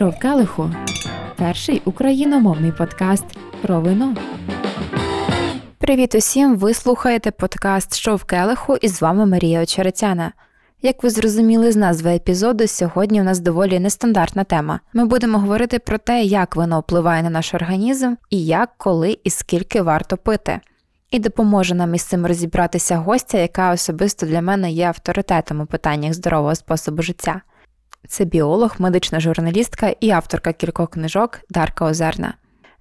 Що в? Перший україномовний подкаст про вино. Привіт усім! Ви слухаєте подкаст Що келиху і з вами Марія Очеретяна. Як ви зрозуміли з назви епізоду, сьогодні у нас доволі нестандартна тема. Ми будемо говорити про те, як вино впливає на наш організм і як, коли і скільки варто пити. І допоможе нам із цим розібратися гостя, яка особисто для мене є авторитетом у питаннях здорового способу життя. Це біолог, медична журналістка і авторка кількох книжок Дарка Озерна.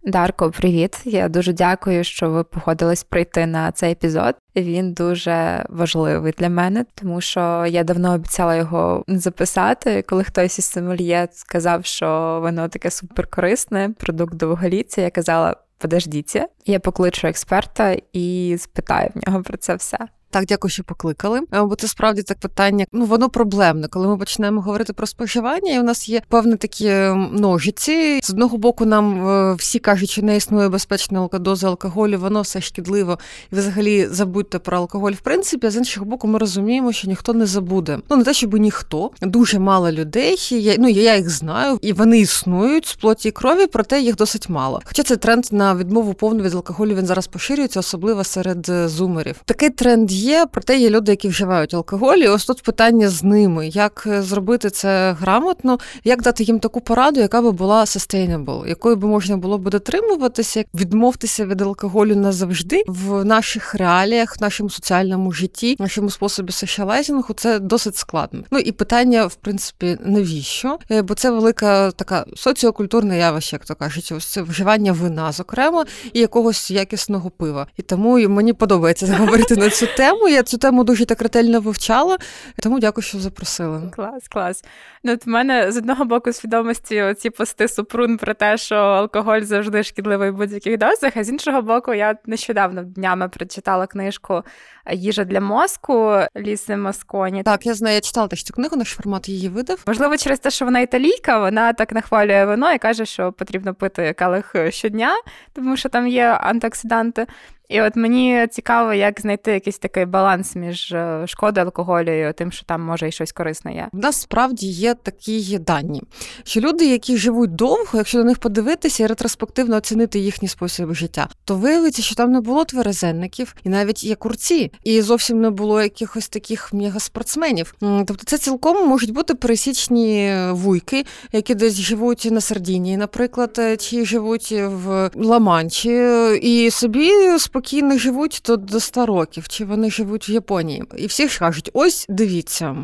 Дарко, привіт! Я дуже дякую, що ви погодились прийти на цей епізод. Він дуже важливий для мене, тому що я давно обіцяла його записати. Коли хтось із сомельє сказав, що воно таке суперкорисне, продукт довголіття, я казала: подождіться, я покличу експерта і спитаю в нього про це все. Так, дякую, що покликали. Е, бо це справді так питання. Ну воно проблемне, коли ми починаємо говорити про споживання, і у нас є певні такі ножиці. З одного боку, нам е, всі кажуть, що не існує безпечна доза алкоголю, воно все шкідливо, і взагалі забудьте про алкоголь. В принципі, а з іншого боку, ми розуміємо, що ніхто не забуде. Ну не те, щоб ніхто дуже мало людей. Я, ну я їх знаю, і вони існують з плоті і крові, проте їх досить мало. Хоча цей тренд на відмову повну від алкоголю він зараз поширюється, особливо серед е, зумерів. Такий тренд є, проте є люди, які вживають алкоголь. і Ось тут питання з ними: як е, зробити це грамотно, як дати їм таку пораду, яка би була sustainable, якою би можна було би дотримуватися, відмовтися від алкоголю назавжди в наших реаліях, в нашому соціальному житті, в нашому способі соціалайзингу це досить складно. Ну і питання, в принципі, навіщо? Е, бо це велика така соціокультурна явище, як то кажуть, ось це вживання вина, зокрема, і якогось якісного пива. І тому мені подобається говорити на цю тему. Я цю тему дуже так ретельно вивчала, тому дякую, що запросили. Клас, клас. Ну, от в мене з одного боку свідомості оці пости супрун про те, що алкоголь завжди шкідливий в будь-яких дозах, а з іншого боку, я нещодавно днями прочитала книжку Їжа для мозку Ліси Масконі. Так, я знаю, я читала теж цю книгу, наш формат її видав. Можливо, через те, що вона італійка, вона так нахвалює вино і каже, що потрібно пити калих щодня, тому що там є антиоксиданти. І от мені цікаво, як знайти якийсь такий баланс між е, шкодою алкоголю і тим, що там може і щось корисне є. У нас справді є такі дані, що люди, які живуть довго, якщо на них подивитися і ретроспективно оцінити їхній спосіб життя, то виявиться, що там не було тверезенників, і навіть є курці, і зовсім не було якихось таких мегаспортсменів. Тобто, це цілком можуть бути пересічні вуйки, які десь живуть на Сардінії, наприклад, е, чи живуть в Ламанчі, і собі спокійно спокійно живуть тут до 100 років, чи вони живуть в Японії. І всі ж кажуть: ось дивіться.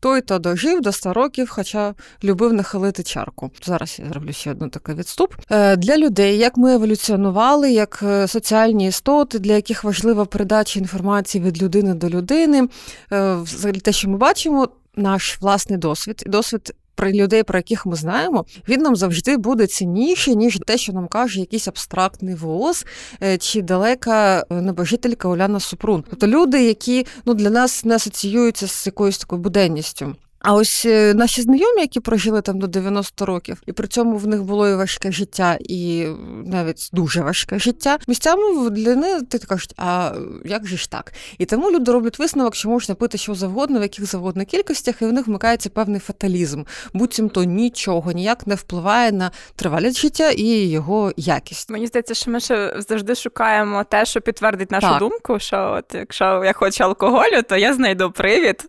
Той то дожив до 100 років, хоча любив нахилити чарку. Зараз я зроблю ще одну такий відступ. Е, для людей, як ми еволюціонували, як е, соціальні істоти, для яких важлива передача інформації від людини до людини, е, взагалі те, що ми бачимо, наш власний досвід, досвід про людей, про яких ми знаємо, він нам завжди буде цінніший, ніж те, що нам каже якийсь абстрактний ВОЗ е, чи далека е, небожителька Оляна Супрун. Тобто люди, які ну для нас не асоціюються з якоюсь такою буденністю. А ось е, наші знайомі, які прожили там до 90 років, і при цьому в них було і важке життя, і навіть дуже важке життя. Місцями для них ти кажуть, а як же ж так? І тому люди роблять висновок, що можна пити що завгодно, в яких завгодно кількостях, і в них вмикається певний фаталізм. Буцімто нічого ніяк не впливає на тривалість життя і його якість. Мені здається, що ми ще завжди шукаємо те, що підтвердить нашу так. думку. Що от якщо я хочу алкоголю, то я знайду привід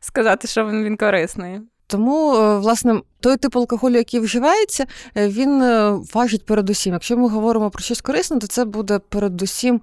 сказати, що він він корисний. Тому, е, власне, той тип алкоголю, який вживається, е, він е, важить передусім. Якщо ми говоримо про щось корисне, то це буде передусім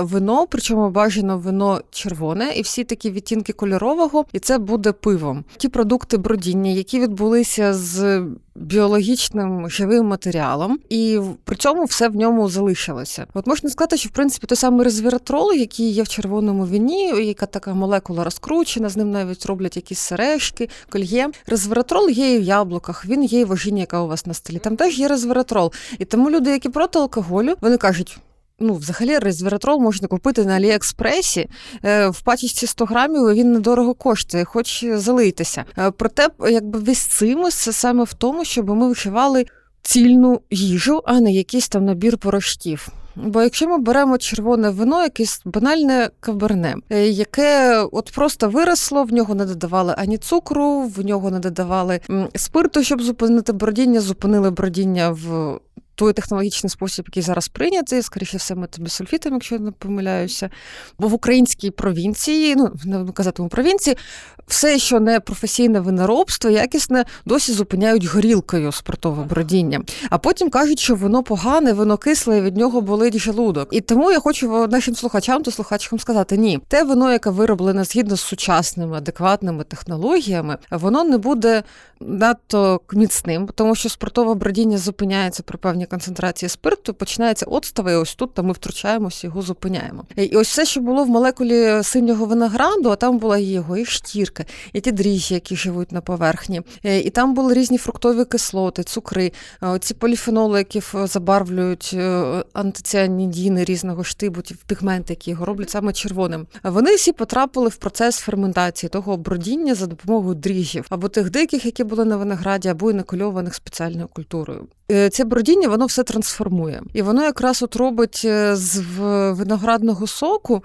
вино, причому бажано вино червоне, і всі такі відтінки кольорового, і це буде пивом. Ті продукти бродіння, які відбулися з біологічним живим матеріалом, і при цьому все в ньому залишилося. От можна сказати, що в принципі той самий резвератрол, який є в червоному віні, яка така молекула розкручена, з ним навіть роблять якісь сережки, кольє. Резвератрол є і в яблуках, він є і в ожині, яка у вас на столі. Там теж є резвератрол. І тому люди, які проти алкоголю, вони кажуть ну, взагалі, резвератрол можна купити на Аліекспресі е, в пачечці 100 грамів. Він недорого коштує, хоч залийтеся. Е, проте, якби весь цимус саме в тому, щоб ми вживали цільну їжу, а не якийсь там набір порошків. Бо якщо ми беремо червоне вино, якесь банальне каберне, е, яке от просто виросло, в нього не додавали ані цукру, в нього не додавали спирту, щоб зупинити бродіння, зупинили бродіння в той технологічний спосіб, який зараз прийнятий, скоріше все, метабісульфітом, якщо я не помиляюся. Бо в українській провінції, ну не казатиму провінції, все, що не професійне виноробство, якісне, досі зупиняють горілкою спиртове бродіння. А потім кажуть, що воно погане, воно кисле, від нього болить желудок. І тому я хочу нашим слухачам та слухачкам сказати: ні, те вино, яке вироблене згідно з сучасними адекватними технологіями, воно не буде надто міцним, тому що спиртове бродіння зупиняється при певній концентрації спирту, починається отстави, і ось тут та ми втручаємося, його зупиняємо. І ось все, що було в молекулі синього винограду, а там була його і штірка, і ті дріжджі, які живуть на поверхні. Е, і там були різні фруктові кислоти, цукри, е, ці поліфеноли, які забарвлюють е, антиціанідіни різного штибу, пігменти, які його роблять саме червоним. Вони всі потрапили в процес ферментації того бродіння за допомогою дріжджів або тих диких, які були на винограді, або інокульованих спеціальною культурою. Це бродіння воно все трансформує. І воно якраз от робить е, з виноградного соку.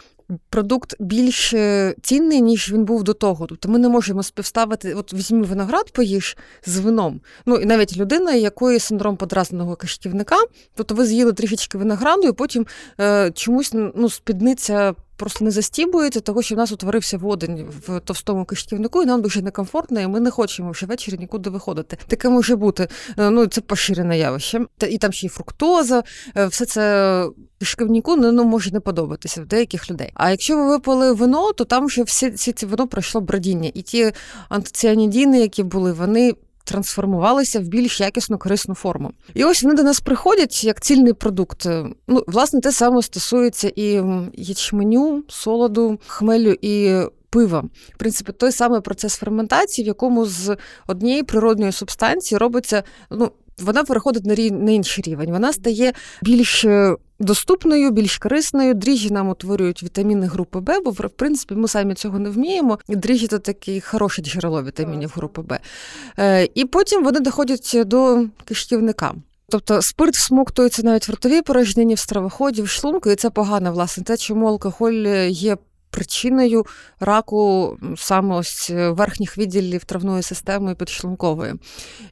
Продукт більш е, цінний, ніж він був до того. Тобто ми не можемо співставити, от візьми виноград, поїж з вином. Ну і навіть людина, якої синдром подразненого кишківника, тобто ви з'їли трішечки винограду, і потім е, чомусь ну, спідниця просто не застібується, того що в нас утворився водень в товстому кишківнику, і нам дуже некомфортно, і ми не хочемо вже ввечері нікуди виходити. Таке може бути. Е, ну це поширене явище. Та І там ще й фруктоза, е, все це кишківнику ну, ну, може не подобатися в деяких людей. А якщо ви випили вино, то там вже всі всі ці вино пройшло бродіння. І ті антиціанідіни, які були, вони трансформувалися в більш якісну корисну форму. І ось вони до нас приходять як цільний продукт. Ну, власне, те саме стосується і ячменю, солоду, хмелю і. Пива, в принципі, той самий процес ферментації, в якому з однієї природної субстанції робиться ну вона переходить на рі... на інший рівень. Вона стає більш е, доступною, більш корисною. Дріжджі нам утворюють вітаміни групи Б, бо в принципі ми самі цього не вміємо. Дріжджі – це таке хороше джерело вітамінів групи Б. Е, і потім вони доходять до кишківника. Тобто спирт всмоктується навіть в ротовій порожнині, в стравоході, в шлунку, і це погано, власне, те, чому алкоголь є причиною раку саме ось е, верхніх відділів травної системи і підшлункової,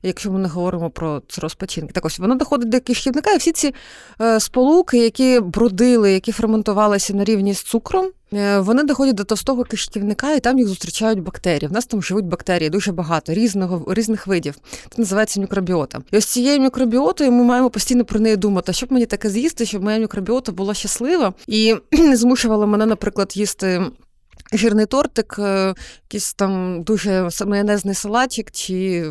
якщо ми не говоримо про цироз печінки. Так ось воно доходить до кишківника, і всі ці е, сполуки, які брудили, які ферментувалися на рівні з цукром. Е, вони доходять до товстого кишківника, і там їх зустрічають бактерії. В нас там живуть бактерії дуже багато, різного різних видів. Це називається мікробіота. І ось цією мікробіотою ми маємо постійно про неї думати, щоб мені таке з'їсти, щоб моя мікробіота була щаслива і не змушувала мене, наприклад, їсти Жирний тортик, е, якийсь там дуже майонезний салатик, чи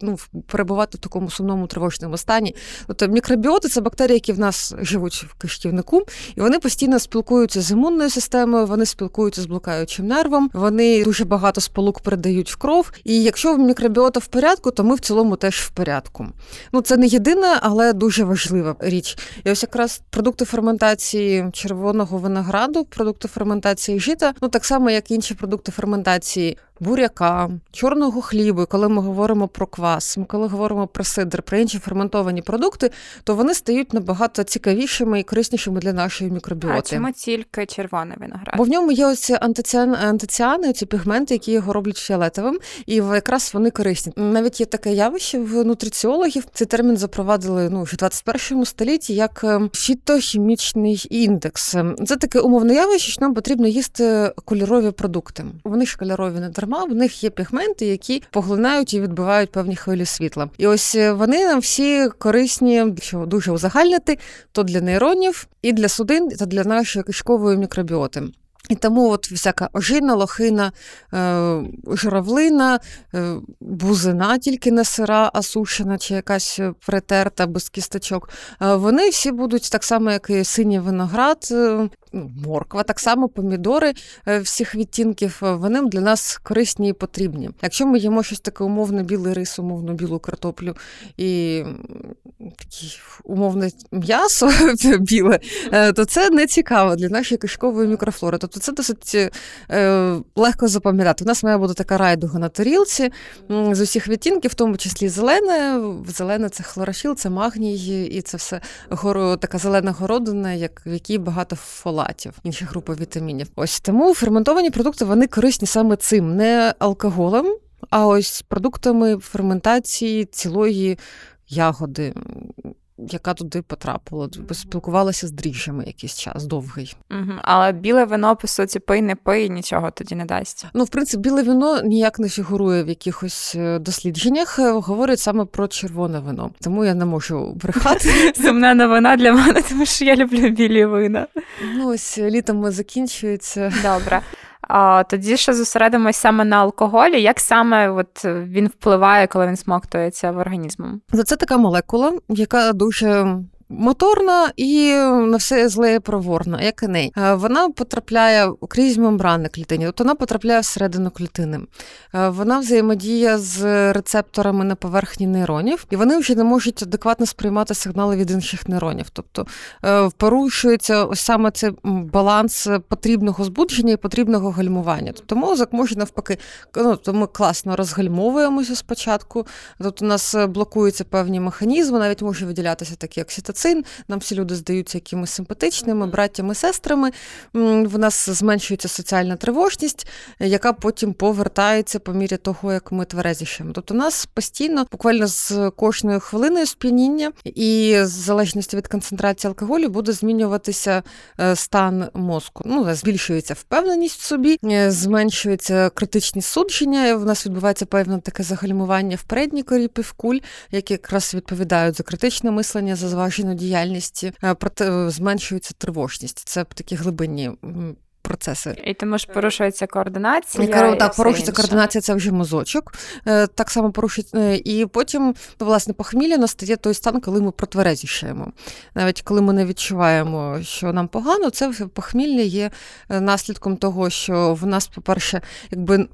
ну, перебувати в такому сумному тривожному стані. Тобто мікробіоти це бактерії, які в нас живуть в кишківнику, і вони постійно спілкуються з імунною системою, вони спілкуються з блокаючим нервом, вони дуже багато сполук передають в кров. І якщо мікробіота в порядку, то ми в цілому теж в порядку. Ну це не єдина, але дуже важлива річ. І ось якраз продукти ферментації червоного винограду, продукти ферментації жита. ну так само, як інші продукти ферментації, буряка, чорного хлібу, коли ми говоримо про квас, коли говоримо про сидр, про інші ферментовані продукти, то вони стають набагато цікавішими і кориснішими для нашої мікробіоти. А чому тільки червоний виноград? Бо в ньому є оці антиціани, антиціани, ці пігменти, які його роблять фіолетовим, і якраз вони корисні. Навіть є таке явище в нутриціологів. Цей термін запровадили ну в 21 столітті як ем, фітохімічний індекс. Це таке умовне явище, що нам потрібно їсти кольорові продукти. Вони ж кольорові не дарма, в них є пігменти, які поглинають і відбивають певні хвилі світла. І ось е, вони нам всі корисні, якщо дуже узагальнити, то для нейронів і для судин, та для нашої кишкової мікробіоти. І тому от всяка ожина, лохина, е, журавлина, е, бузина, тільки не сира, а сушена чи якась притерта без кісточок, вони всі будуть так само, як і синій виноград, морква, так само помідори е, всіх відтінків, е, вони для нас корисні і потрібні. Якщо ми їмо щось таке умовно білий рис, умовно білу картоплю і такі умовне м'ясо біле, е, то це не цікаво для нашої кишкової мікрофлори. Тобто це досить легко запам'ятати. У нас має бути така райдуга на тарілці з усіх відтінків, в тому числі зелене. Зелене це хлорофіл, це магній, і це все горо, така зелена городина, як в якій багато фолатів, інші групи вітамінів. Ось тому ферментовані продукти вони корисні саме цим, не алкоголем, а ось продуктами ферментації цілої ягоди яка туди потрапила. Спілкувалася з дріжджами якийсь час довгий. Угу. Але біле вино, по суті, пий, не пий, нічого тоді не дасть. Ну, в принципі, біле вино ніяк не фігурує в якихось е, дослідженнях. Е, говорять саме про червоне вино. Тому я не можу брехати. Сумна новина для мене, тому що я люблю білі вина. Ну, ось літом закінчується. Добре. Тоді ще зосередимось саме на алкоголі. Як саме от він впливає, коли він смоктується в організмом? Це така молекула, яка дуже моторна і на все зле проворна, як і неї. Вона потрапляє крізь мембрани клітині, тобто вона потрапляє всередину клітини. Вона взаємодіє з рецепторами на поверхні нейронів, і вони вже не можуть адекватно сприймати сигнали від інших нейронів. Тобто е, порушується ось саме цей баланс потрібного збудження і потрібного гальмування. Тобто мозок може навпаки, ну, то ми класно розгальмовуємося спочатку, тобто у нас блокуються певні механізми, навіть може виділятися такі окситоцин, окситоцин, нам всі люди здаються якимись симпатичними браттями, сестрами. В нас зменшується соціальна тривожність, яка потім повертається по мірі того, як ми тверезішимо. Тобто, у нас постійно, буквально з кожною хвилиною сп'яніння і в залежності від концентрації алкоголю буде змінюватися е, стан мозку. Ну, збільшується впевненість в собі, е, зменшується критичність судження. В нас відбувається певне таке загальмування в передній корі півкуль, які якраз відповідають за критичне мислення, за зваження професійну діяльність, е, проте е, зменшується тривожність. Це такі глибинні. Процеси. І тому ж порушується координація. І, так, порушується координація, це вже мозочок. Е, так само порушується. І потім, ну, власне, похмілля настає той стан, коли ми протверезішаємо. Навіть коли ми не відчуваємо, що нам погано, це похмілля є наслідком того, що в нас, по-перше, якби.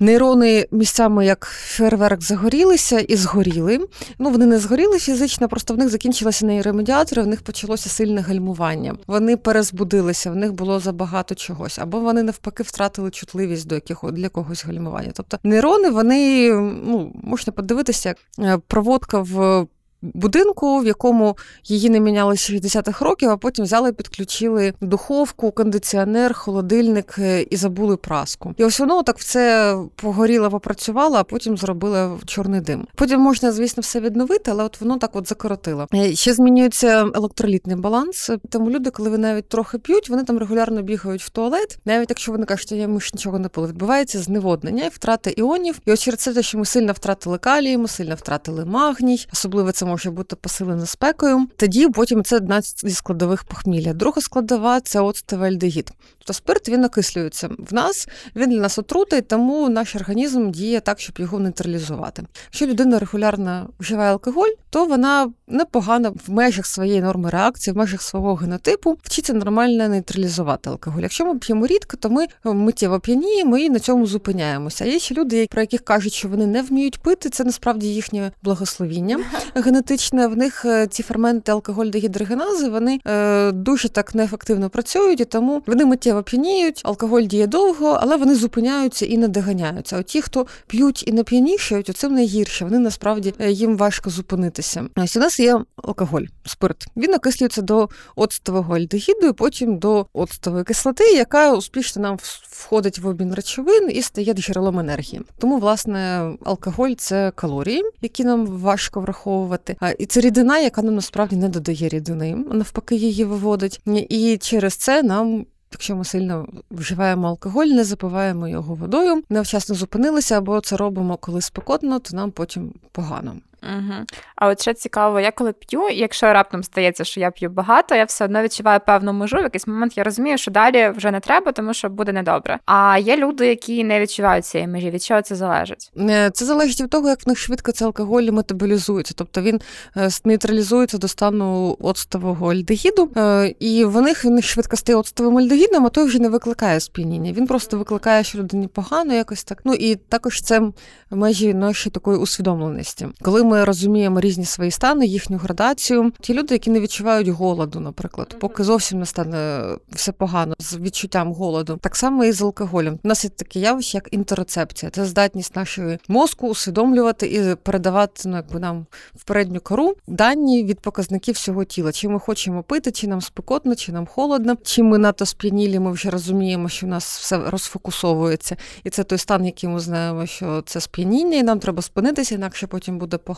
Нейрони місцями як фейерверк загорілися і згоріли. Ну вони не згоріли фізично, просто в них закінчилися нейромедіатори, в них почалося сильне гальмування. Вони перезбудилися, в них було забагато чогось, або вони навпаки втратили чутливість до якого для когось гальмування. Тобто нейрони, вони ну можна подивитися, як проводка в будинку, в якому її не міняли з 60-х років, а потім взяли, підключили духовку, кондиціонер, холодильник е, і забули праску. І ось воно так все погоріло, попрацювало, а потім зробили чорний дим. Потім можна, звісно, все відновити, але от воно так от закоротило. Е, ще змінюється електролітний баланс. Тому люди, коли ви навіть трохи п'ють, вони там регулярно бігають в туалет, навіть якщо вони кажуть, що я ми ж нічого не пили, відбувається зневоднення і втрата іонів. І ось через це, що ми сильно втратили калій, ми сильно втратили магній, особливо це може бути посилено спекою. Тоді потім це одна зі складових похмілля. Друга складова це оцтовий альдегід. Тобто спирт він окислюється. В нас він для нас отрутий, тому наш організм діє так, щоб його нейтралізувати. Якщо людина регулярно вживає алкоголь, то вона непогано в межах своєї норми реакції, в межах свого генотипу вчиться нормально нейтралізувати алкоголь. Якщо ми п'ємо рідко, то ми миттєво п'яніємо і на цьому зупиняємося. А є ще люди, про яких кажуть, що вони не вміють пити, це насправді їхнє благословіння генетичне. В них е, ці ферменти алкоголь дегідрогенази, вони е, дуже так неефективно працюють, і тому вони миттєво п'яніють, алкоголь діє довго, але вони зупиняються і не доганяються. А ті, хто п'ють і не п'янішають, оцим найгірше. Вони насправді е, їм важко зупинитися. Ось у нас є алкоголь, спирт. Він окислюється до оцтового альдегіду, і потім до оцтової кислоти, яка успішно нам входить в обмін речовин і стає джерелом енергії. Тому, власне, алкоголь це калорії, які нам важко враховувати. І це рідина, яка нам насправді не додає рідини, навпаки, її виводить. І через це нам. Якщо ми сильно вживаємо алкоголь, не запиваємо його водою, невчасно зупинилися або це робимо коли спекотно, то нам потім погано. Угу. А от ще цікаво, я коли п'ю, якщо раптом стається, що я п'ю багато, я все одно відчуваю певну межу. В якийсь момент я розумію, що далі вже не треба, тому що буде недобре. А є люди, які не відчувають цієї межі. Від чого це залежить? Е, це залежить від того, як в них швидко цей алкоголь метаболізується. Тобто він е, нейтралізується до стану оцтового альдегіду, е, і в них він швидко стає оцтовим альдегідом, а той вже не викликає сп'яніння. Він просто викликає, що людині погано, якось так. Ну і також це межі нашої такої усвідомленості. Коли ми розуміємо різні свої стани, їхню градацію. Ті люди, які не відчувають голоду, наприклад, поки зовсім не стане все погано з відчуттям голоду. Так само і з алкоголем. У нас є таке явище, як інтероцепція. Це здатність нашої мозку усвідомлювати і передавати ну, якби нам в передню кору дані від показників всього тіла. Чи ми хочемо пити, чи нам спекотно, чи нам холодно, чи ми надто сп'янілі, ми вже розуміємо, що в нас все розфокусовується. І це той стан, який ми знаємо, що це сп'яніння, і нам треба спинитися, інакше потім буде погано.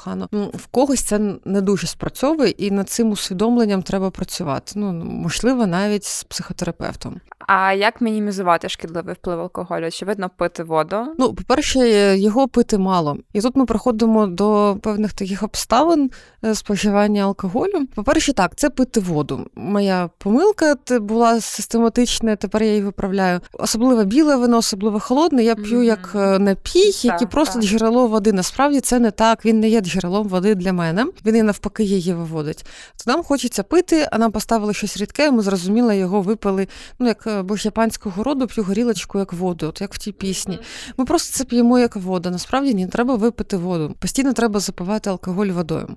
В когось це не дуже спрацьовує, і над цим усвідомленням треба працювати. Ну можливо, навіть з психотерапевтом. А як мінімізувати шкідливий вплив алкоголю? Очевидно, пити воду? Ну, по-перше, його пити мало. І тут ми приходимо до певних таких обставин е, споживання алкоголю. По-перше, так, це пити воду. Моя помилка була систематична, тепер я її виправляю. Особливо біле вино, особливо холодне. Я п'ю mm-hmm. як е, напій, який просто так. джерело води. Насправді це не так. Він не є джерелом води для мене. Він і навпаки її виводить. То нам хочеться пити, а нам поставили щось рідке. Ми зрозуміло його випили. Ну як е, бо роду п'ю горілочку як воду, от як в тій пісні. Ми просто це п'ємо як вода. Насправді ні, треба випити воду. Постійно треба запивати алкоголь водою.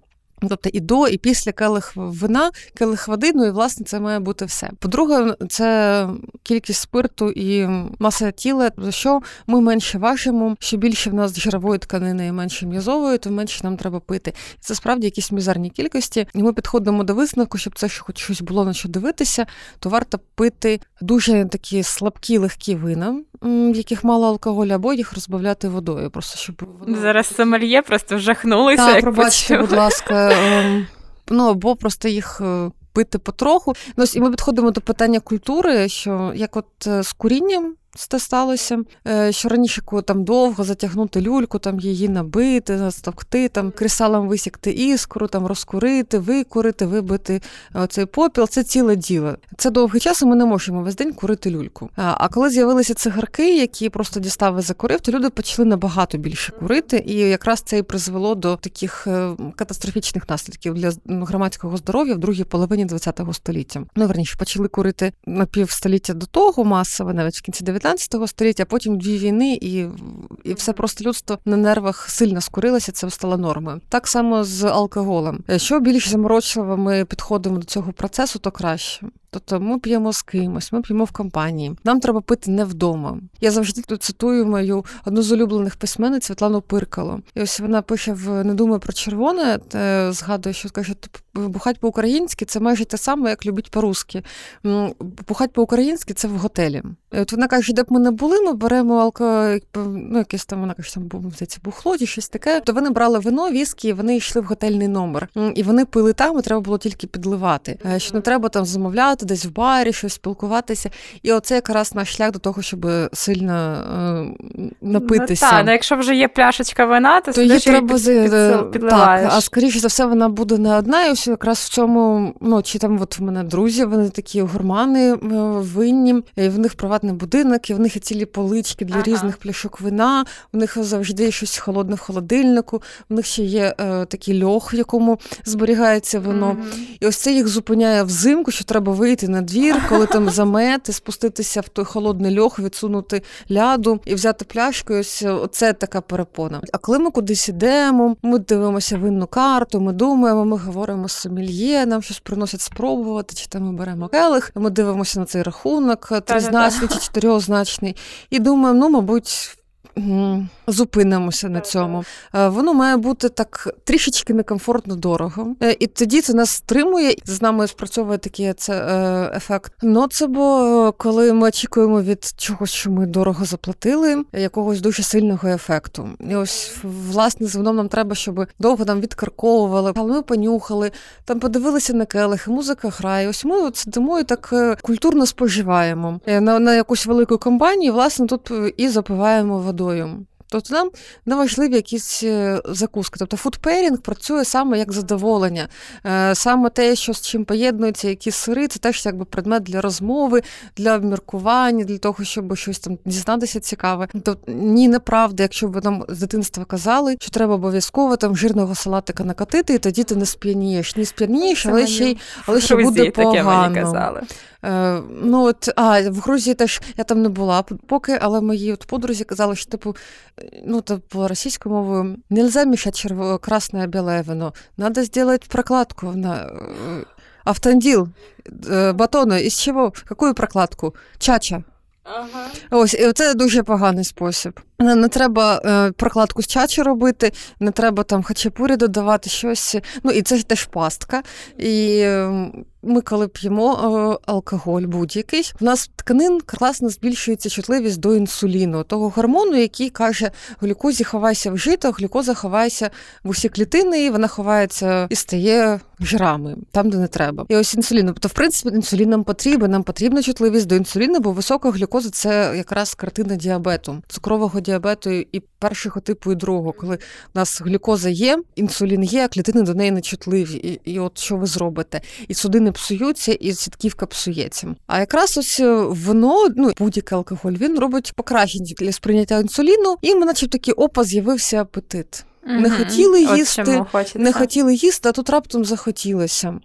Тобто і до, і після келих вина, келих води, ну і власне це має бути все. По-друге, це кількість спирту і маса тіла, за що ми менше важимо, що більше в нас жирової тканини і менше м'язової, то менше нам треба пити. Це справді якісь мізерні кількості. І ми підходимо до висновку, щоб це хоч щось було на що дивитися, то варто пити дуже такі слабкі легкі вина, в яких мало алкоголю, або їх розбавляти водою. Просто щоб воно... зараз сомельє просто вжахнулися. Так, пробачте, будь ласка. Ем, ну або просто їх е, пити потроху. Ну, І ми підходимо до питання культури, що як от е, з курінням це сталося, е, що раніше там довго затягнути люльку, там її набити, застовкти, там кресалом висікти іскру, там розкурити, викурити, вибити е, цей попіл. Це ціле діло. Це довгий час, і ми не можемо весь день курити люльку. А коли з'явилися цигарки, які просто дістав і закурив, то люди почали набагато більше курити, і якраз це і призвело до таких е, катастрофічних наслідків для громадського здоров'я в другій половині ХХ століття. Ну верніше почали курити на півстоліття до того масово, навіть в кінці 19 століття, а потім дві війни, і і все просто людство на нервах сильно скурилося, це стало нормою. Так само з алкоголем. Що більш заморочливо ми підходимо до цього процесу, то краще. Тобто ми п'ємо з кимось, ми п'ємо в компанії. Нам треба пити не вдома. Я завжди тут цитую мою одну з улюблених письменниць Світлану Пиркало. І ось вона пише в не думаю про червоне, згадує, що каже, бухать по-українськи це майже те саме, як любить по-русски. Бухать по-українськи це в готелі. І От вона каже, де б ми не були, ми беремо алко, ну якесь там вона каже, там здається, бухло чи щось таке. То вони брали вино, віскі, і вони йшли в готельний номер. І вони пили там, і треба було тільки підливати. Е, що не треба там замовляти сидіти десь в барі, щось спілкуватися. І оце якраз наш шлях до того, щоб сильно е, напитися. Ну, так, ну якщо вже є пляшечка вина, то, то її треба під, під, підливаєш. Так, А скоріше за все, вона буде не одна, і ось якраз в цьому, ну чи там от в мене друзі, вони такі гурмани е, винні, і в них приватний будинок, і в них є цілі полички для ага. різних пляшок вина, у них завжди щось холодне в холодильнику, в них ще є е, такий льох, в якому зберігається вино. Mm-hmm. І ось це їх зупиняє взимку, що треба вийти вийти на двір, коли там замети, спуститися в той холодний льох, відсунути ляду і взяти пляшку. Ось це така перепона. А коли ми кудись ідемо, ми дивимося винну карту, ми думаємо, ми говоримо з сомельє, нам щось приносять спробувати, чи там ми беремо келих, ми дивимося на цей рахунок, тризначний чи чотирьохзначний, і думаємо, ну, мабуть. Зупинимося на цьому. Е, воно має бути так трішечки некомфортно дорого, е, і тоді це нас стримує. З нами спрацьовує такий це е, ефект. Ноцебо, коли ми очікуємо від чогось, що ми дорого заплатили, якогось дуже сильного ефекту. І ось власне з вином нам треба, щоб довго нам відкарковували, але ми понюхали, там подивилися на келихи, музика грає. Ось ми от сидимо і так культурно споживаємо на, на якусь велику компанію. Власне, тут і запиваємо воду водою. Тобто нам не важливі якісь е, закуски. Тобто food pairing працює саме як задоволення. Е, саме те, що з чим поєднуються якісь сири, це теж якби предмет для розмови, для обміркування, для того, щоб щось там дізнатися цікаве. Тобто ні, неправда, якщо б нам з дитинства казали, що треба обов'язково там жирного салатика накатити, і тоді ти не сп'янієш. Ні сп'янієш, але ще й але ще буде погано. Казали. Е, ну от, а в Грузії теж я там не була поки, але мої от подрузі казали, що типу ну, то по російською мовою, нельзя мішати черво... красне біле вино. Надо зробити прокладку на автонділ автандил э, батона. Із чого? Какую прокладку? Чача. Ага. Ось, і це дуже поганий спосіб. Не, треба е, прокладку з чачі робити, не треба там хачапурі додавати щось. Ну і це теж пастка. І е, ми, коли п'ємо е, алкоголь будь-який, в нас тканин класно збільшується чутливість до інсуліну, того гормону, який каже, глюкозі ховайся в жито, глюкоза ховається в усі клітини, і вона ховається і стає жирами, там, де не треба. І ось інсулін. Тобто, в принципі, інсулін нам потрібен, нам потрібна чутливість до інсуліну, бо висока глюкоза це якраз картина діабету, цукрового діабету і першого типу, і другого, коли в нас глюкоза є, інсулін є, а клітини до неї не чутливі. І, і от що ви зробите? І судини псуються, і сітківка псується. А якраз ось е, воно, ну будь-який алкоголь, він робить покращення для сприйняття інсуліну, і начебто такий опа з'явився апетит. Не хотіли їсти, не хотіли їсти, а тут раптом захотілося.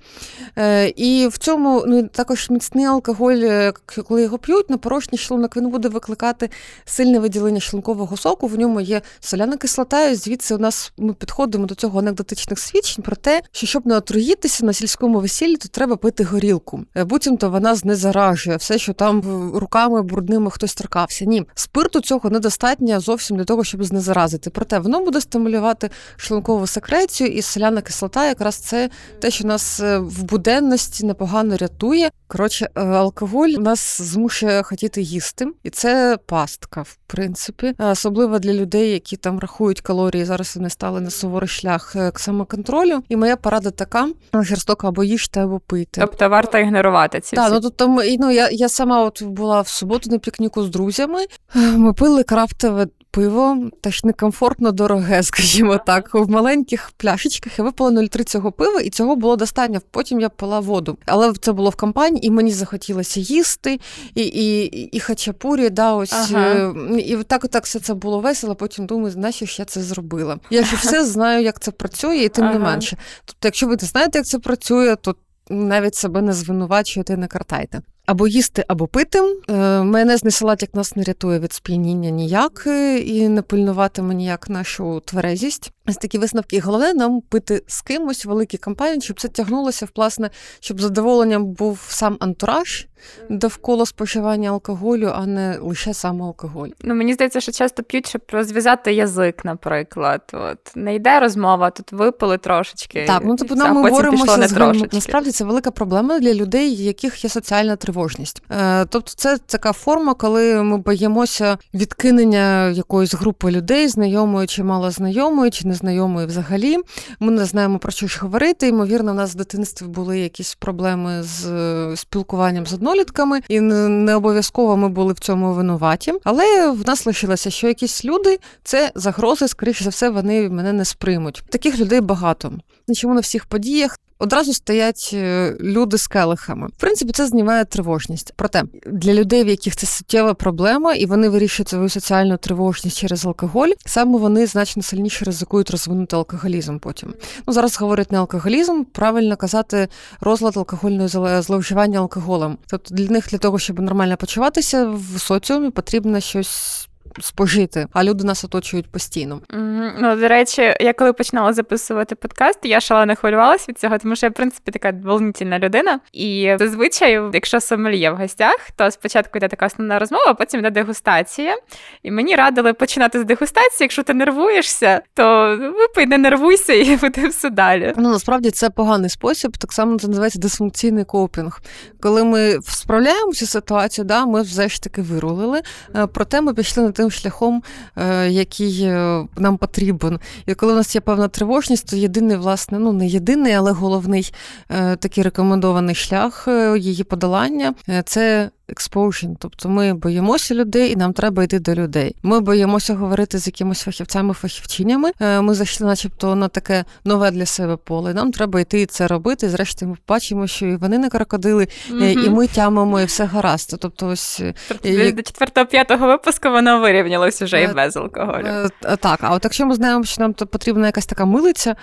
Е, І в цьому ну, також міцний алкоголь, е, коли його п'ють, на порожній шлунок він буде викликати сильне виділення шлункового соку. В ньому є соляна кислота, і звідси у нас ми підходимо до цього анекдотичних свідчень про те, що щоб не отруїтися на сільському весіллі, то треба пити горілку. Е, буцімто вона знезаражує все, що там руками брудними хтось торкався. Ні, спирту цього недостатньо зовсім для того, щоб знезаразити. Проте воно буде стимулювати формувати шлункову секрецію, і соляна кислота якраз це те, що нас е, в буденності непогано рятує. Коротше, е, алкоголь нас змушує хотіти їсти, і це пастка, в принципі, особливо для людей, які там рахують калорії. Зараз вони стали на суворий шлях е, к самоконтролю. І моя порада така: жорстоко або їжте, або пити. Тобто варто ігнорувати ці. Так, ну тобто ну я я сама от була в суботу на пікніку з друзями. Ми пили крафтове пиво теж некомфортно дороге, скажімо так, в маленьких пляшечках я випила 0,3 цього пива, і цього було достатньо. Потім я пила воду. Але це було в компанії, і мені захотілося їсти, і і, і хачапурі, да, ось ага. Е, і так так все це було весело. Потім думаю, знаєш, що я це зробила. Я ж все знаю, як це працює, і тим ага. не менше. Тобто, якщо ви не знаєте, як це працює, то навіть себе не звинувачуєте, не картайте. Або їсти, або пити. Е, майонезний салат як нас не рятує від сп'яніння ніяк і не пильнуватиме ніяк нашу тверезість. Ось такі висновки. Головне нам пити з кимось великі кампанії, щоб це тягнулося в власне, щоб задоволенням був сам антураж довкола споживання алкоголю, а не лише сам алкоголь. Ну мені здається, що часто п'ють, щоб розв'язати язик, наприклад. От не йде розмова, тут випили трошечки. Так, ну тобто нам ми боремося з трошечки. Насправді це велика проблема для людей, яких є соціальна тривожність. Е, Тобто, це така форма, коли ми боїмося відкинення якоїсь групи людей, знайомої чи малознайомої, чи незнайомої взагалі. Ми не знаємо про що ж говорити. Ймовірно, в нас в дитинстві були якісь проблеми з е, спілкуванням з одною однолітками, і не обов'язково ми були в цьому винуваті. Але в нас лишилося, що якісь люди це загрози, скоріше за все, вони мене не сприймуть. Таких людей багато. Чому на всіх подіях одразу стоять е, люди з келихами. В принципі, це знімає тривожність. Проте для людей, в яких це суттєва проблема, і вони вирішують свою соціальну тривожність через алкоголь, саме вони значно сильніше ризикують розвинути алкоголізм. Потім ну зараз говорять не алкоголізм, правильно казати розлад алкогольної зловживання алкоголем. Тобто для них для того, щоб нормально почуватися в соціумі, потрібно щось спожити, а люди нас оточують постійно. Mm-hmm. Ну, до речі, я коли починала записувати подкаст, я шалено хвилювалася від цього, тому що я, в принципі, така волнительна людина. І зазвичай, якщо сомельє в гостях, то спочатку йде така основна розмова, а потім йде дегустація. І мені радили починати з дегустації. Якщо ти нервуєшся, то випий, не нервуйся і буде все далі. Ну насправді це поганий спосіб. Так само це називається дисфункційний копінг. Коли ми справляємося ситуацію, да, ми все ж таки вирулили. Е, проте ми пішли на тим шляхом, е, який е, нам потрібен. І коли у нас є певна тривожність, то єдиний, власне, ну не єдиний, але головний е, такий рекомендований шлях її подолання це exposure, тобто ми боїмося людей, і нам треба йти до людей. Ми боїмося говорити з якимись фахівцями, фахівчинями. Е, ми зайшли, начебто, на таке нове для себе поле. Нам треба йти і це робити. Зрештою, ми бачимо, що і вони не крокодили, mm і ми тямимо, і все гаразд. Тобто, ось тобто, і... до четвертого-п'ятого випуску воно вирівнялось вже і без алкоголю. Так, а от якщо ми знаємо, що нам потрібна якась така милиця,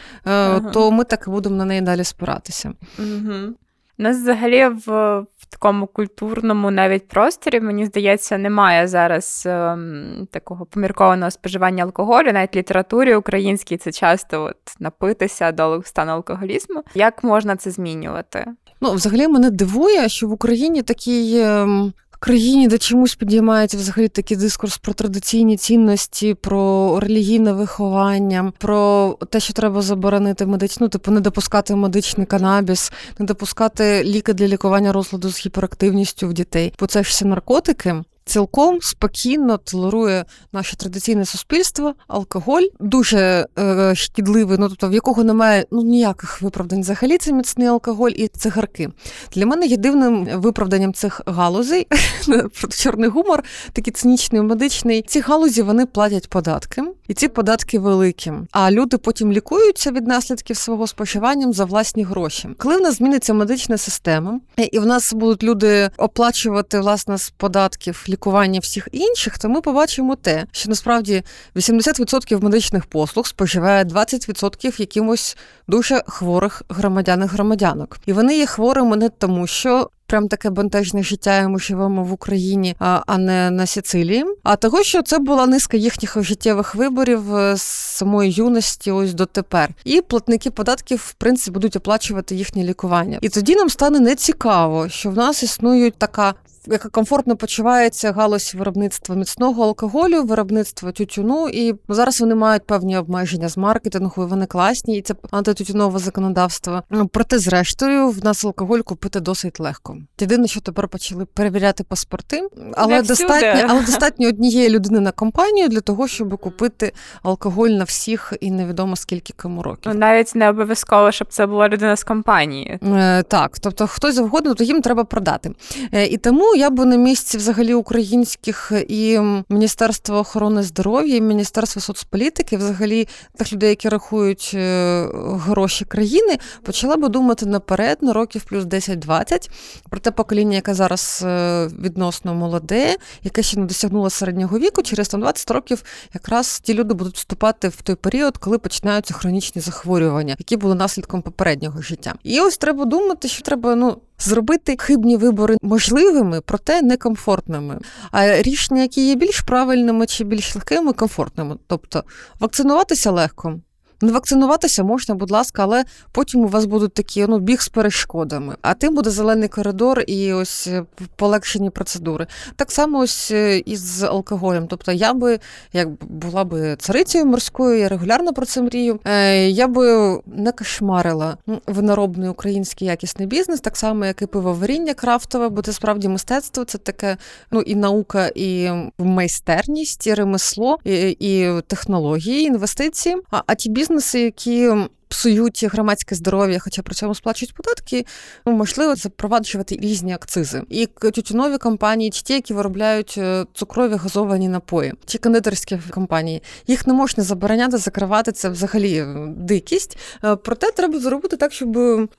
то ми так і будемо на неї далі спиратися. Угу. Нас взагалі в такому культурному навіть просторі, мені здається, немає зараз ем, такого поміркованого споживання алкоголю, навіть в літературі українській це часто от напитися до стану алкоголізму. Як можна це змінювати? Ну, взагалі мене дивує, що в Україні такий ем, країні, де чомусь підіймається взагалі такий дискурс про традиційні цінності, про релігійне виховання, про те, що треба заборонити медичну, типу не допускати медичний канабіс, не допускати ліки для лікування розладу з гіперактивністю в дітей, бо це ж все наркотики цілком спокійно толерує наше традиційне суспільство, алкоголь дуже е, шкідливий, ну тобто в якого немає ну ніяких виправдань. Взагалі це міцний алкоголь і цигарки. Для мене є дивним виправданням цих галузей про чорний гумор, такий цинічний, медичний. Ці галузі вони платять податки, і ці податки великі. А люди потім лікуються від наслідків свого споживання за власні гроші. Коли в нас зміниться медична система, і в нас будуть люди оплачувати власне з податків лікування всіх інших, то ми побачимо те, що насправді 80% медичних послуг споживає 20% якимось дуже хворих громадян і громадянок. І вони є хворими не тому, що прям таке бентежне життя, і ми живемо в Україні, а не на Сицилії. А того, що це була низка їхніх життєвих виборів е, з самої юності, ось до тепер. І платники податків, в принципі, будуть оплачувати їхнє лікування. І тоді нам стане нецікаво, що в нас існує така яка комфортно почувається галузь виробництва міцного алкоголю, виробництва тютюну, і зараз вони мають певні обмеження з маркетингу, і вони класні, і це антитютюнове законодавство. Проте, зрештою, в нас алкоголь купити досить легко. Єдине, що тепер почали перевіряти паспорти, але достатньо, але достатньо однієї людини на компанію для того, щоб купити алкоголь на всіх і невідомо скільки кому років. Ну, навіть не обов'язково, щоб це була людина з компанії. Е, так, тобто хтось завгодно, то їм треба продати. Е, і тому я би на місці взагалі українських і Міністерства охорони здоров'я, і Міністерства соцполітики, взагалі тих людей, які рахують е, гроші країни, почала би думати наперед на років плюс 10-20 про те покоління, яке зараз е, відносно молоде, яке ще не досягнуло середнього віку, через там 20 років якраз ті люди будуть вступати в той період, коли починаються хронічні захворювання, які були наслідком попереднього життя. І ось треба думати, що треба ну зробити хибні вибори можливими, проте некомфортними. А рішення, які є більш правильними чи більш легкими, комфортними. Тобто вакцинуватися легко. Не вакцинуватися можна, будь ласка, але потім у вас будуть такі ну, біг з перешкодами. А тим буде зелений коридор і ось е, полегшені процедури. Так само ось е, із алкоголем. Тобто я би, як була би царицею морською, я регулярно про це мрію. Е, я би не кошмарила виноробний український якісний бізнес, так само, як і пивоваріння крафтове, бо це справді мистецтво, це таке ну і наука, і майстерність, і ремесло, і, і технології, і інвестиції. А, а ті бізнес бізнеси, які псують громадське здоров'я, хоча при цьому сплачують податки, ну, можливо запроваджувати різні акцизи. І тютюнові компанії, чи ті, які виробляють е, цукрові газовані напої, чи кондитерські компанії, їх не можна забороняти, закривати це взагалі е, дикість. Е, проте треба зробити так, щоб,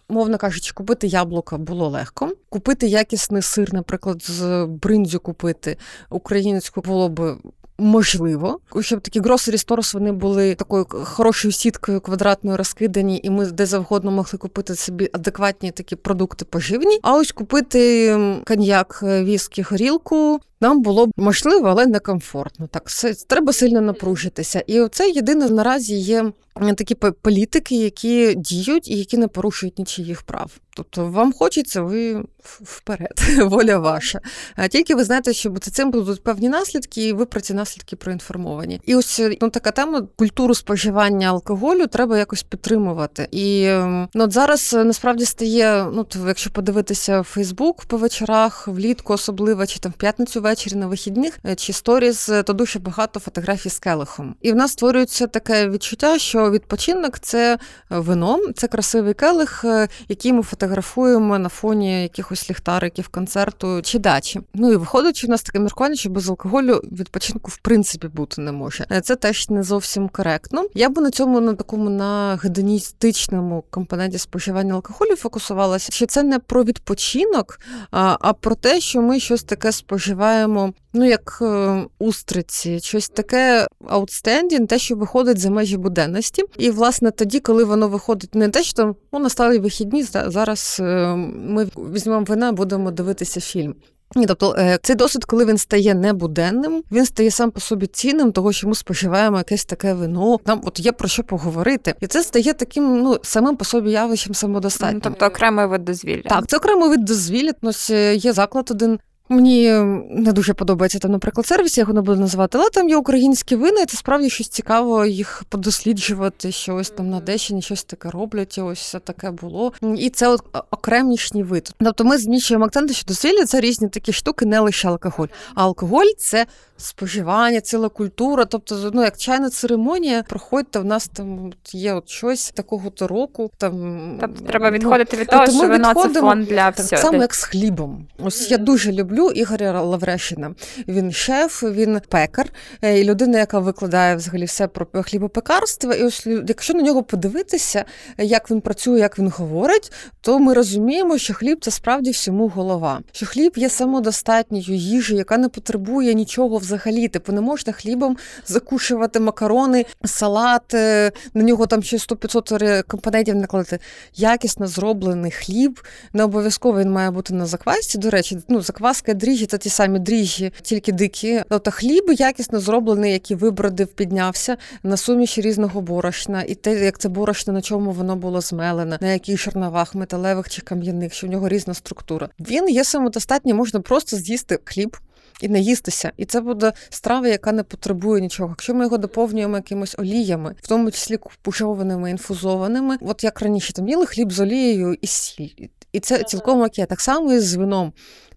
мовно кажучи, купити яблука було легко, купити якісний сир, наприклад, з бриндзю купити українську було б Можливо, щоб такі гросері сторс вони були такою хорошою сіткою квадратною розкидані, і ми де завгодно могли купити собі адекватні такі продукти поживні. А ось купити коньяк, е, віскі, горілку нам було б можливо, але некомфортно. Так треба сильно напружитися. І це єдине наразі є такі політики, які діють і які не порушують нічиїх прав. Тобто вам хочеться, ви вперед, воля ваша. А тільки ви знаєте, що цим будуть певні наслідки, і ви про ці наслідки проінформовані. І ось ну така тема культуру споживання алкоголю треба якось підтримувати. І ну, от зараз е, насправді стає, ну то, якщо подивитися Фейсбук по вечорах, влітку, особливо чи там в п'ятницю ввечері на вихідних, е, чи сторіз, то дуже багато фотографій з келихом. І в нас створюється таке відчуття, що відпочинок це вино, це красивий келих, е, який ми фотографуємо на фоні якихось ліхтариків, концерту чи дачі. Ну і виходить, що у нас таке міркування, що без алкоголю відпочинку в принципі бути не може. Е, це теж не зовсім коректно. Я би на цьому на такому на гедоністичному компоненті споживання алкоголю фокусувалася, що це не про відпочинок, а про те, що ми щось таке споживаємо споживаємо ну як е, устриці, щось таке outstanding, те, що виходить за межі буденності. І власне тоді, коли воно виходить, не те, що там ну, настали вихідні, зараз е, ми візьмемо вина, будемо дивитися фільм. Ні, тобто е, цей досвід, коли він стає небуденним, він стає сам по собі цінним, того що ми споживаємо якесь таке вино. Нам от є про що поговорити, і це стає таким ну самим по собі явищем самодостатнім. Тобто окремий вид дозвілля. Так, це окремий вид дозвілля. Ось є заклад один Мені не дуже подобається там, наприклад, сервіс, я його не буду називати, але там є українські вини, і це справді щось цікаво їх подосліджувати, що ось там на Дещині щось таке роблять, ось все таке було. І це от окремішній вид. Тобто ми зміщуємо акценти, що дозвілля це різні такі штуки, не лише алкоголь. А алкоголь це споживання, ціла культура. Тобто, ну як чайна церемонія, проходьте, в нас там є от щось такого то року. Там Тобто треба ну, відходити від того, що вино це фон для всього. Так само, як з хлібом. Ось я дуже люблю Ігоря Лаврещина. Він шеф, він пекар, е, і людина, яка викладає взагалі все про хлібопекарство. І ось якщо на нього подивитися, як він працює, як він говорить, то ми розуміємо, що хліб це справді всьому голова. Що хліб є самодостатньою їжею, яка не потребує нічого взагалі. Типу не можна хлібом закушувати макарони, салат, е, на нього там ще 100-500 компонентів накладати. Якісно зроблений хліб. Не обов'язково він має бути на заквасці. До речі, ну закваска дріжджі це ті самі дріжджі, тільки дикі. Тобто хліб якісно зроблений, який вибродив, піднявся на суміші різного борошна, і те, як це борошно, на чому воно було змелене, на яких жерновах, металевих чи кам'яних, що в нього різна структура. Він є самодостатній, можна просто з'їсти хліб і наїстися. І це буде страва, яка не потребує нічого. Якщо ми його доповнюємо якимось оліями, в тому числі пушованими, інфузованими, от як раніше там їли хліб з олією і сіль. І це цілком окей. Так само і з вином.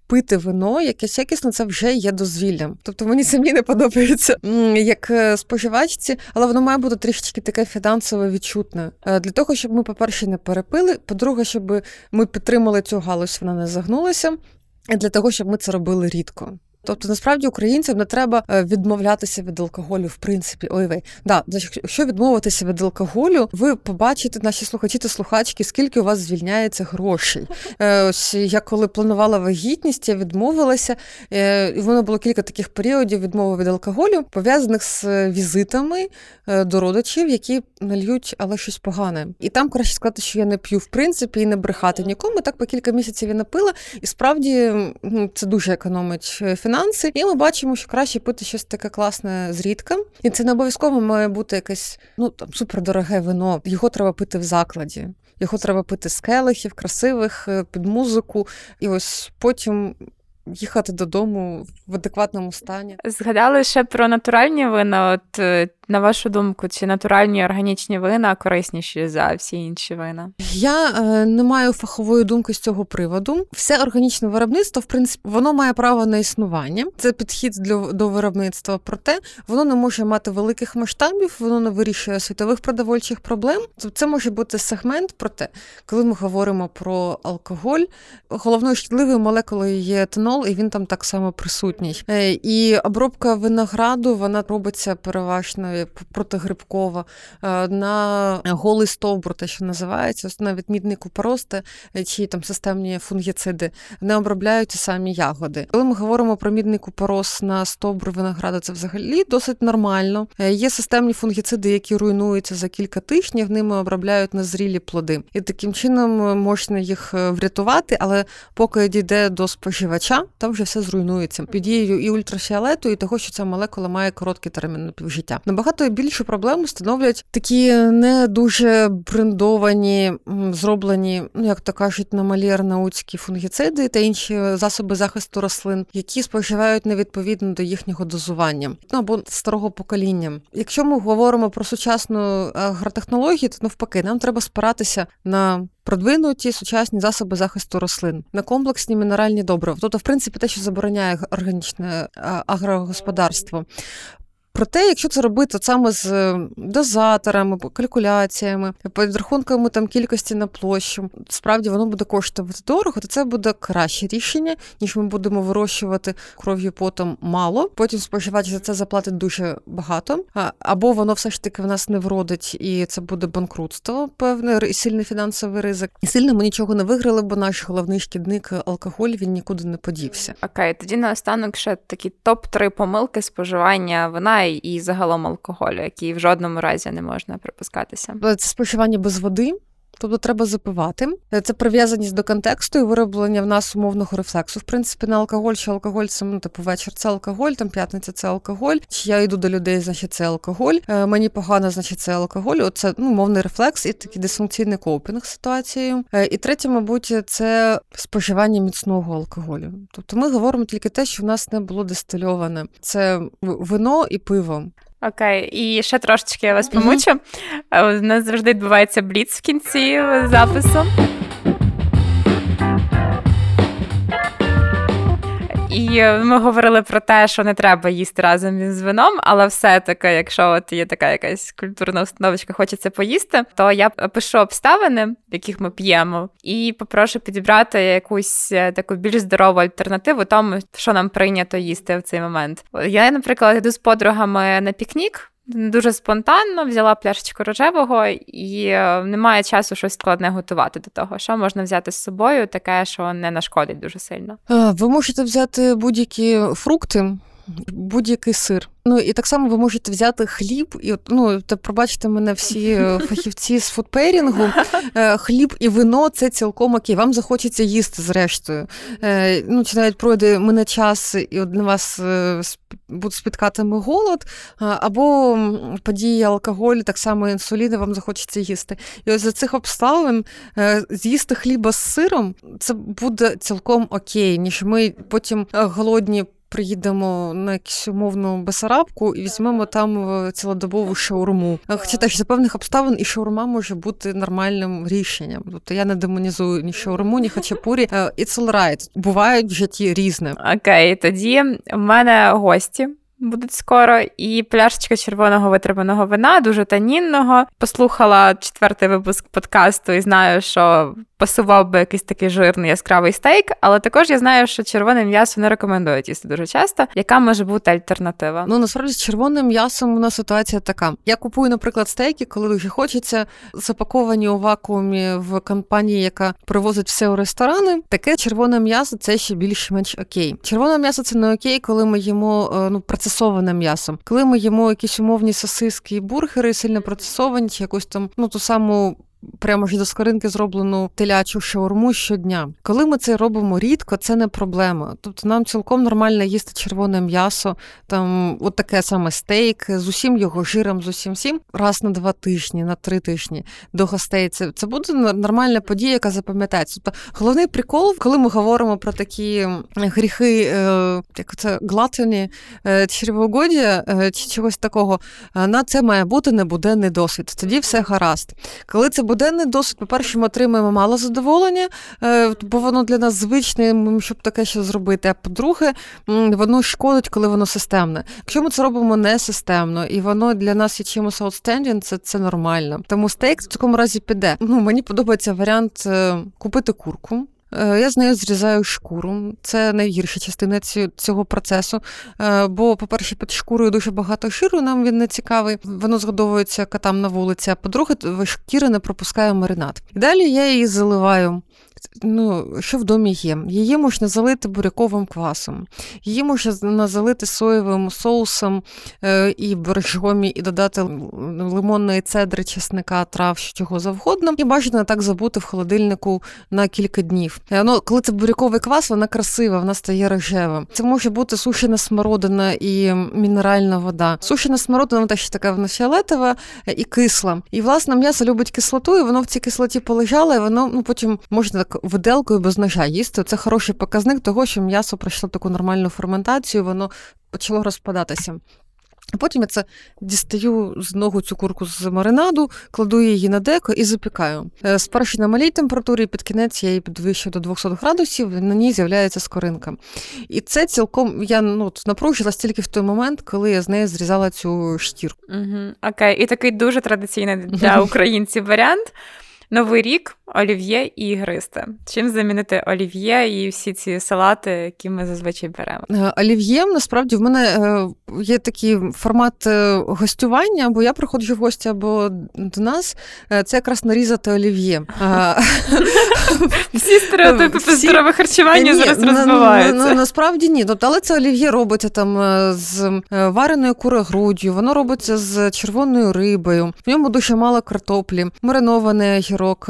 Пити вино, якесь якісно, це вже є дозвіллям. Тобто мені самі не подобається як е, споживачці, але воно має бути трішечки таке фінансово відчутне. Е, для того, щоб ми, по-перше, не перепили, по-друге, щоб ми підтримали цю галузь, вона не загнулася, для того, щоб ми це робили рідко. Тобто, насправді українцям не треба е, відмовлятися від алкоголю, в принципі. Ой, вей. Да, якщо відмовитися від алкоголю, ви побачите, наші слухачі та слухачки, скільки у вас звільняється грошей. Е, ось я коли планувала вагітність, я відмовилася, е, і воно було кілька таких періодів відмови від алкоголю, пов'язаних з візитами до родичів, які нальють, але щось погане. І там краще сказати, що я не п'ю в принципі і не брехати нікому. Так по кілька місяців я напила, і справді ну, це дуже економить фінанси фінанси, і ми бачимо, що краще пити щось таке класне зрідка. І це не обов'язково має бути якесь ну там супердороге вино. Його треба пити в закладі. Його треба пити з келихів, красивих, е, під музику. І ось потім їхати додому в адекватному стані. Згадали ще про натуральні вина. От е, на вашу думку, чи натуральні органічні вина корисніші за всі інші вина? Я е, не маю фахової думки з цього приводу. Все органічне виробництво, в принципі, воно має право на існування. Це підхід для до виробництва. Проте воно не може мати великих масштабів, воно не вирішує світових продовольчих проблем. Це може бути сегмент. Проте, коли ми говоримо про алкоголь, головною шкідливою молекулою є етанол, і він там так само присутній. Е, і обробка винограду вона робиться переважно протигрибкова, е, на голий стовбур, те, що називається, навіть мідний купорости е, чи там системні фунгіциди не обробляють самі ягоди. Коли ми говоримо про мідний купорос на стовбур винограда, це взагалі досить нормально. Е, є системні фунгіциди, які руйнуються за кілька тижнів, ними обробляють незрілі плоди. І таким чином можна їх врятувати, але поки дійде до споживача, там вже все зруйнується під дією і ультрафіолету, і того, що ця молекула має короткий термін напівжиття. Набагато набагато більшу проблему становлять такі не дуже брендовані, зроблені, ну як то кажуть, на малір науцькі фунгіциди та інші засоби захисту рослин, які споживають невідповідно до їхнього дозування ну або старого покоління. Якщо ми говоримо про сучасну агротехнологію, то навпаки, нам треба спиратися на Продвинуті сучасні засоби захисту рослин на комплексні мінеральні добрива. Тобто, в принципі, те, що забороняє органічне агрогосподарство, Проте, якщо це робити саме з е, дозаторами, калькуляціями, підрахунками там кількості на площу, справді воно буде коштувати дорого, то це буде краще рішення, ніж ми будемо вирощувати кров'ю потом мало. Потім споживач за це заплатить дуже багато, або воно все ж таки в нас не вродить, і це буде банкрутство, певне сильний фінансовий ризик. І сильно ми нічого не виграли, бо наш головний шкідник алкоголь він нікуди не подівся. Окей, тоді наостанок ще такі топ 3 помилки споживання вина і загалом алкоголю, який в жодному разі не можна припускатися. Це споживання без води. Тобто треба запивати. Це прив'язаність до контексту і вироблення в нас умовного рефлексу. В принципі, на алкоголь, що алкоголь це ну, типу вечір це алкоголь, там п'ятниця це алкоголь. Чи я йду до людей, значить це алкоголь. Е, мені погано, значить це алкоголь. Оце ну, мовний рефлекс і такий дисфункційний копінг з ситуацією. Е, і третє, мабуть, це споживання міцного алкоголю. Тобто ми говоримо тільки те, що в нас не було дистильоване. Це вино і пиво. Окей, і ще трошечки я вас помучу. Mm-hmm. У нас завжди відбувається бліц в кінці запису. І ми говорили про те, що не треба їсти разом із вином, але все-таки, якщо от є така якась культурна установочка, хочеться поїсти, то я пишу обставини, в яких ми п'ємо, і попрошу підібрати якусь е, таку більш здорову альтернативу тому, що нам прийнято їсти в цей момент. Я, наприклад, йду з подругами на пікнік. Дуже спонтанно взяла пляшечку рожевого і е, немає часу щось складне готувати до того. Що можна взяти з собою, таке, що не нашкодить дуже сильно. Ви можете взяти будь-які фрукти, будь-який сир. Ну і так само ви можете взяти хліб, і от, ну та пробачте мене всі е, фахівці з food pairing у. Е, хліб і вино це цілком окей. Вам захочеться їсти зрештою. Е, ну чи навіть пройде певний час, і от на вас буде спіткатиме голод, бо підійме алкоголь так само інсулін, і вам захочеться їсти. І ось за цих обставин з'їсти хліба з сиром це буде цілком окей, ніж ми потім голодні приїдемо на якусь умовну Басарабку і візьмемо там е, цілодобову шаурму. Е, хоча теж за певних обставин і шаурма може бути нормальним рішенням. Тобто я не демонізую ні шаурму, ні хачапурі. Е, it's all right. Бувають в житті різне. Окей, тоді в мене гості. Будуть скоро, і пляшечка червоного витриманого вина, дуже танінного. Послухала четвертий випуск подкасту і знаю, що пасував би якийсь такий жирний яскравий стейк, але також я знаю, що червоне м'ясо не рекомендують їсти дуже часто. Яка може бути альтернатива? Ну насправді з червоним м'ясом у нас ситуація така. Я купую, наприклад, стейки, коли дуже хочеться, запаковані у вакуумі в компанії, яка привозить все у ресторани. Таке червоне м'ясо це ще більш-менш окей. Червоне м'ясо це не окей, коли ми їмо е, ну процесоване м'ясом. Коли ми їмо якісь умовні сосиски і бургери, сильно процесовані, якусь там ну ту саму прямо ж до скоринки зроблену телячу шаурму щодня. Коли ми це робимо рідко, це не проблема. Тобто нам цілком нормально їсти червоне м'ясо, там от таке саме стейк з усім його жиром, з усім всім раз на два тижні, на три тижні до гостей. Це це буде нормальна подія, яка запам'ятається. Тобто головний прикол, коли ми говоримо про такі гріхи, е, як це глатані, е, червогодія е, чи чогось такого, на це має бути небуденний досвід. Тоді все гаразд. Коли це буденний досвід, по-перше, ми отримуємо мало задоволення, е, бо воно для нас звичне, щоб таке ще зробити. А по-друге, воно шкодить, коли воно системне. Якщо ми це робимо не системно, і воно для нас є чимось outstanding, це це нормально. Тому стейк в такому разі піде. Ну, Мені подобається варіант е, купити курку. Е, я з нею зрізаю шкуру. Це найгірша частина цього процесу. Е, бо, по-перше, під шкурою дуже багато жиру, нам він не цікавий. Воно згодовується котам на вулиці. А по-друге, шкіра не пропускає маринад. Далі я її заливаю ну, що в домі є? Її можна залити буряковим квасом, її можна залити соєвим соусом е, і боржомі, і додати лимонної цедри, чесника, трав, чого завгодно. І бажано так забути в холодильнику на кілька днів. Е, ну, Коли це буряковий квас, вона красива, вона стає рожева. Це може бути сушена смородина і мінеральна вода. Сушена смородина вона теж така вона фіолетова і кисла. І власне м'ясо любить кислоту, і воно в цій кислоті полежало, і воно ну, потім можна так виделкою без ножа їсти. Це хороший показник того, що м'ясо пройшло таку нормальну ферментацію, воно почало розпадатися. А потім я це дістаю з ногу цю курку з маринаду, кладу її на деко і запікаю. Е, спершу на малій температурі під кінець я її підвищую до 200 градусів, на ній з'являється скоринка. І це цілком я ну, напружилась тільки в той момент, коли я з неї зрізала цю шкірку. Угу. Окей, і такий дуже традиційний для українців варіант. Новий рік олів'є і ігристе. Чим замінити олів'є і всі ці салати, які ми зазвичай беремо? Е, олів'є насправді в мене е, є такий формат е, гостювання, бо я приходжу в гості або до нас. Це якраз нарізати олів'є. Всі стереотипи здорове харчування зараз розбиваються. Насправді ні. Тобто, але це олів'є робиться там з вареною курогруддю, воно робиться з червоною рибою. В ньому дуже мало картоплі, маринований огірок,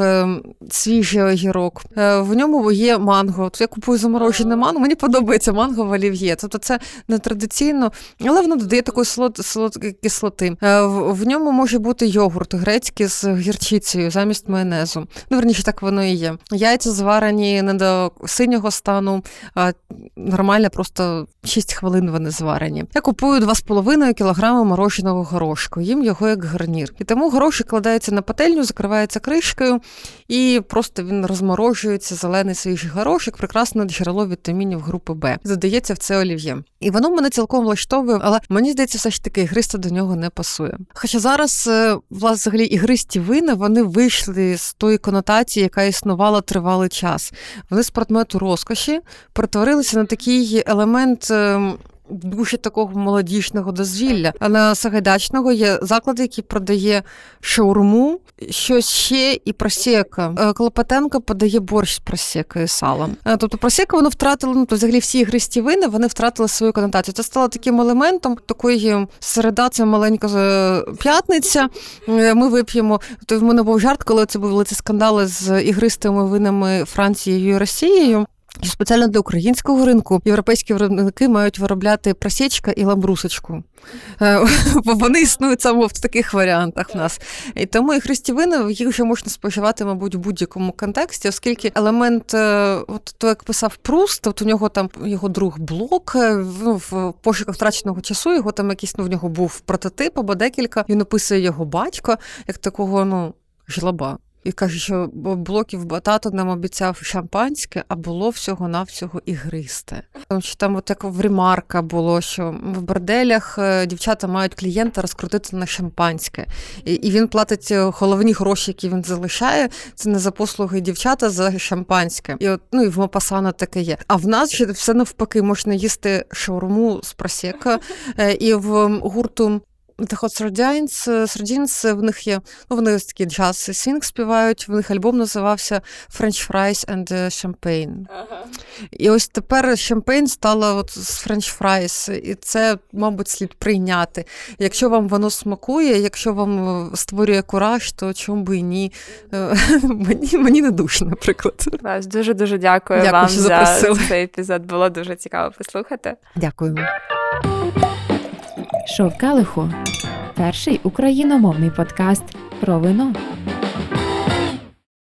свіжий огірок. Е, в ньому є манго. Я купую заморожене манго. Мені подобається манго в олів'є. Тобто це не традиційно, але воно додає такої солод, солодкої кислоти. Е, в ньому може бути йогурт грецький з гірчицею замість майонезу. Ну, верніше, так воно і є. Яйця зварені не до синього стану, а нормально, просто 6 хвилин вони зварені. Я купую 2,5 кг мороженого горошку, їм його як гарнір. І тому горошик кладається на пательню, закривається кришкою і просто він розморожується, зелений свіжий горошок, прекрасне джерело вітамінів групи Б. Задається в це олів'є. І воно мене цілком влаштовує, але мені здається, все ж таки ігристо до нього не пасує. Хоча зараз, е, власне, взагалі, ігристі вини вони вийшли з тої конотації, яка існувала тривалий час. Вони з предмету розкоші перетворилися на такий елемент. Дуже такого молодіжного дозвілля. На Сагайдачного є заклад, який продає шаурму, щось ще і просека. Е, Клопотенко подає борщ з просекою салом. Е, тобто просека воно втратило, ну взагалі всі ігристі вини вони втратили свою конотацію. Це стало таким елементом такої середа, це маленька е, п'ятниця. Ми вип'ємо. То в мене був жарт, коли це були ці скандали з ігристими винами Францією і Росією. Спеціально для українського ринку європейські виробники мають виробляти просічка і ламбрусочку. Е, бо вони існують саме в таких варіантах в нас. І тому і хрестівини їх вже можна споживати, мабуть, в будь-якому контексті, оскільки елемент, е, от то, як писав Пруст, от у нього там його друг блок е, ну, в пошуках втраченого часу, його там якийсь ну, в нього був прототип або декілька. Він описує його батько як такого, ну, жлоба. І каже, що блоків батато нам обіцяв шампанське, а було всього-навсього ігристе. Тому що там от як в ремарка було, що в борделях е, дівчата мають клієнта розкрутити на шампанське. І і він платить е, головні гроші, які він залишає. Це не за послуги дівчата за шампанське. І от ну і в Мопасана таке є. А в нас ще все навпаки можна їсти шаурму з просека. Е, і в гурту The Hot Sardines, Sardines, в них є, ну вони ось такі джаз і свінг співають, в них альбом називався French Fries and Champagne. Ага. І ось тепер champagne стало от з French Fries, і це, мабуть, слід прийняти. Якщо вам воно смакує, якщо вам створює кураж, то чому би і ні. Е, мені мені не душно, наприклад. Дуже-дуже дякую, дякую вам за цей епізод. Було дуже цікаво послухати. Дякую. Шов Келиху перший україномовний подкаст про вино.